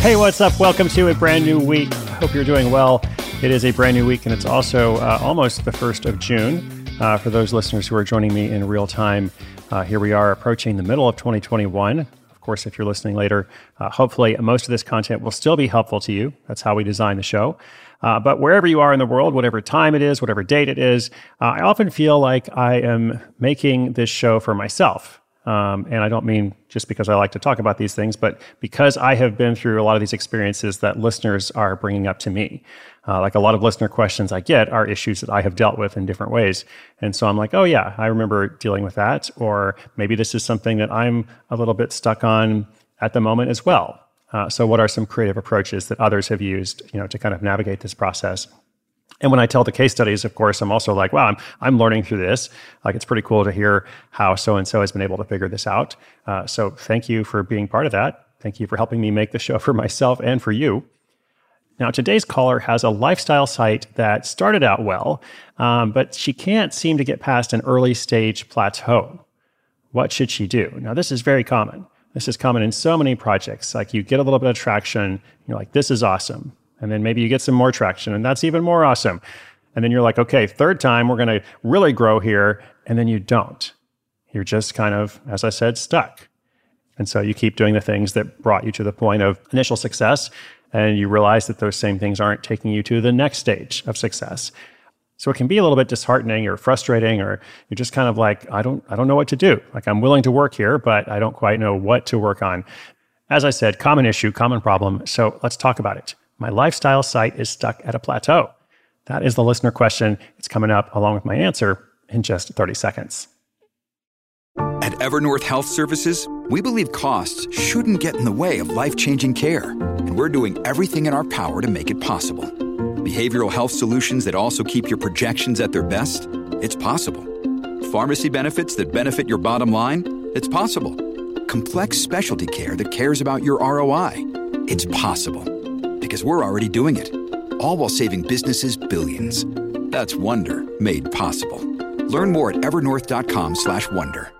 Hey, what's up? Welcome to a brand new week. Hope you're doing well. It is a brand new week, and it's also uh, almost the 1st of June. Uh, for those listeners who are joining me in real time, uh, here we are approaching the middle of 2021. Of course, if you're listening later, uh, hopefully most of this content will still be helpful to you. That's how we design the show. Uh, but wherever you are in the world, whatever time it is, whatever date it is, uh, I often feel like I am making this show for myself. Um, and I don't mean just because I like to talk about these things, but because I have been through a lot of these experiences that listeners are bringing up to me. Uh, like a lot of listener questions I get are issues that I have dealt with in different ways. And so I'm like, oh, yeah, I remember dealing with that. Or maybe this is something that I'm a little bit stuck on at the moment as well. Uh, so, what are some creative approaches that others have used, you know, to kind of navigate this process? And when I tell the case studies, of course, I'm also like, wow, I'm, I'm learning through this. Like, it's pretty cool to hear how so and so has been able to figure this out. Uh, so, thank you for being part of that. Thank you for helping me make the show for myself and for you. Now, today's caller has a lifestyle site that started out well, um, but she can't seem to get past an early stage plateau. What should she do? Now, this is very common. This is common in so many projects. Like, you get a little bit of traction, you're like, this is awesome. And then maybe you get some more traction, and that's even more awesome. And then you're like, okay, third time, we're going to really grow here. And then you don't. You're just kind of, as I said, stuck. And so you keep doing the things that brought you to the point of initial success. And you realize that those same things aren't taking you to the next stage of success. So it can be a little bit disheartening or frustrating, or you're just kind of like, I don't, I don't know what to do. Like I'm willing to work here, but I don't quite know what to work on. As I said, common issue, common problem. So let's talk about it. My lifestyle site is stuck at a plateau. That is the listener question. It's coming up along with my answer in just 30 seconds. At Evernorth Health Services, we believe costs shouldn't get in the way of life changing care, and we're doing everything in our power to make it possible. Behavioral health solutions that also keep your projections at their best? It's possible. Pharmacy benefits that benefit your bottom line? It's possible. Complex specialty care that cares about your ROI? It's possible because we're already doing it. All while saving businesses billions. That's Wonder made possible. Learn more at evernorth.com/wonder.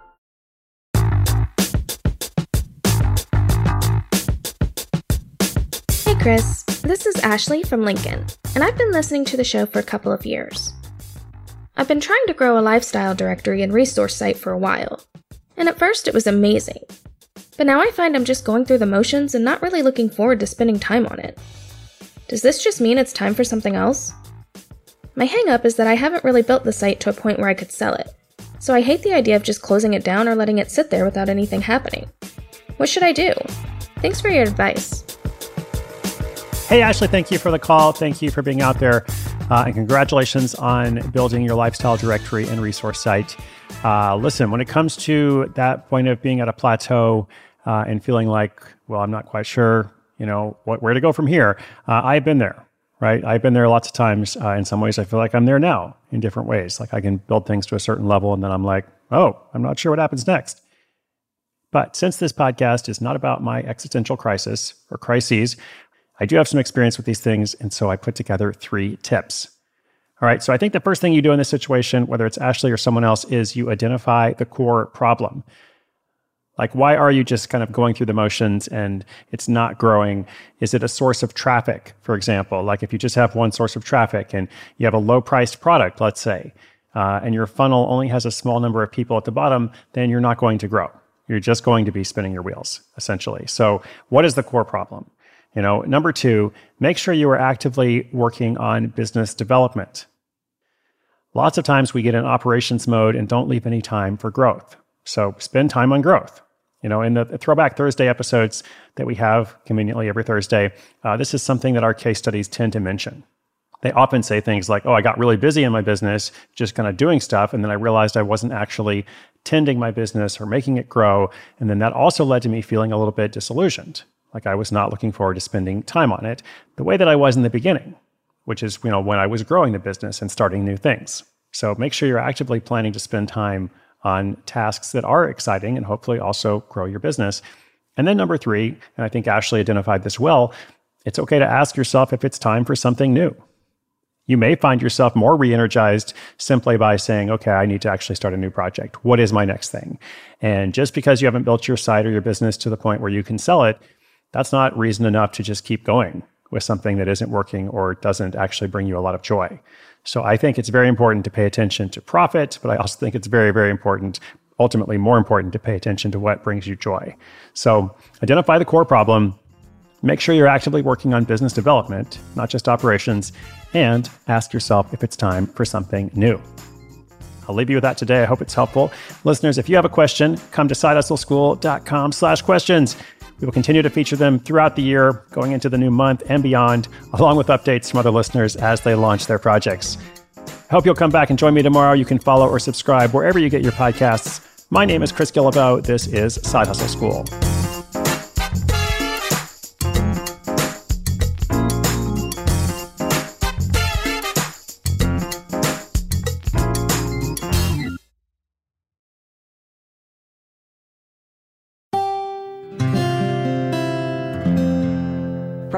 Hey Chris, this is Ashley from Lincoln, and I've been listening to the show for a couple of years. I've been trying to grow a lifestyle directory and resource site for a while, and at first it was amazing. But now I find I'm just going through the motions and not really looking forward to spending time on it. Does this just mean it's time for something else? My hangup is that I haven't really built the site to a point where I could sell it, so I hate the idea of just closing it down or letting it sit there without anything happening. What should I do? Thanks for your advice. Hey, Ashley, thank you for the call. Thank you for being out there. Uh, and congratulations on building your lifestyle directory and resource site. Uh, listen, when it comes to that point of being at a plateau uh, and feeling like, well, I'm not quite sure you know, what, where to go from here. Uh, I've been there, right? I've been there lots of times. Uh, in some ways, I feel like I'm there now in different ways. Like I can build things to a certain level, and then I'm like, oh, I'm not sure what happens next. But since this podcast is not about my existential crisis or crises, I do have some experience with these things. And so I put together three tips. All right. So I think the first thing you do in this situation, whether it's Ashley or someone else, is you identify the core problem. Like, why are you just kind of going through the motions and it's not growing? Is it a source of traffic, for example? Like, if you just have one source of traffic and you have a low priced product, let's say, uh, and your funnel only has a small number of people at the bottom, then you're not going to grow. You're just going to be spinning your wheels, essentially. So, what is the core problem? You know, number two, make sure you are actively working on business development. Lots of times we get in operations mode and don't leave any time for growth. So spend time on growth. You know, in the Throwback Thursday episodes that we have conveniently every Thursday, uh, this is something that our case studies tend to mention. They often say things like, Oh, I got really busy in my business, just kind of doing stuff. And then I realized I wasn't actually tending my business or making it grow. And then that also led to me feeling a little bit disillusioned. Like I was not looking forward to spending time on it the way that I was in the beginning, which is, you know, when I was growing the business and starting new things. So make sure you're actively planning to spend time on tasks that are exciting and hopefully also grow your business. And then number three, and I think Ashley identified this well, it's okay to ask yourself if it's time for something new. You may find yourself more re energized simply by saying, okay, I need to actually start a new project. What is my next thing? And just because you haven't built your site or your business to the point where you can sell it, that's not reason enough to just keep going with something that isn't working or doesn't actually bring you a lot of joy. So I think it's very important to pay attention to profit, but I also think it's very, very important, ultimately more important to pay attention to what brings you joy. So identify the core problem, make sure you're actively working on business development, not just operations, and ask yourself if it's time for something new. I'll leave you with that today. I hope it's helpful. Listeners, if you have a question, come to sidehustleschool.com slash questions. We will continue to feature them throughout the year, going into the new month and beyond, along with updates from other listeners as they launch their projects. Hope you'll come back and join me tomorrow. You can follow or subscribe wherever you get your podcasts. My name is Chris Guillebeau. This is Side Hustle School.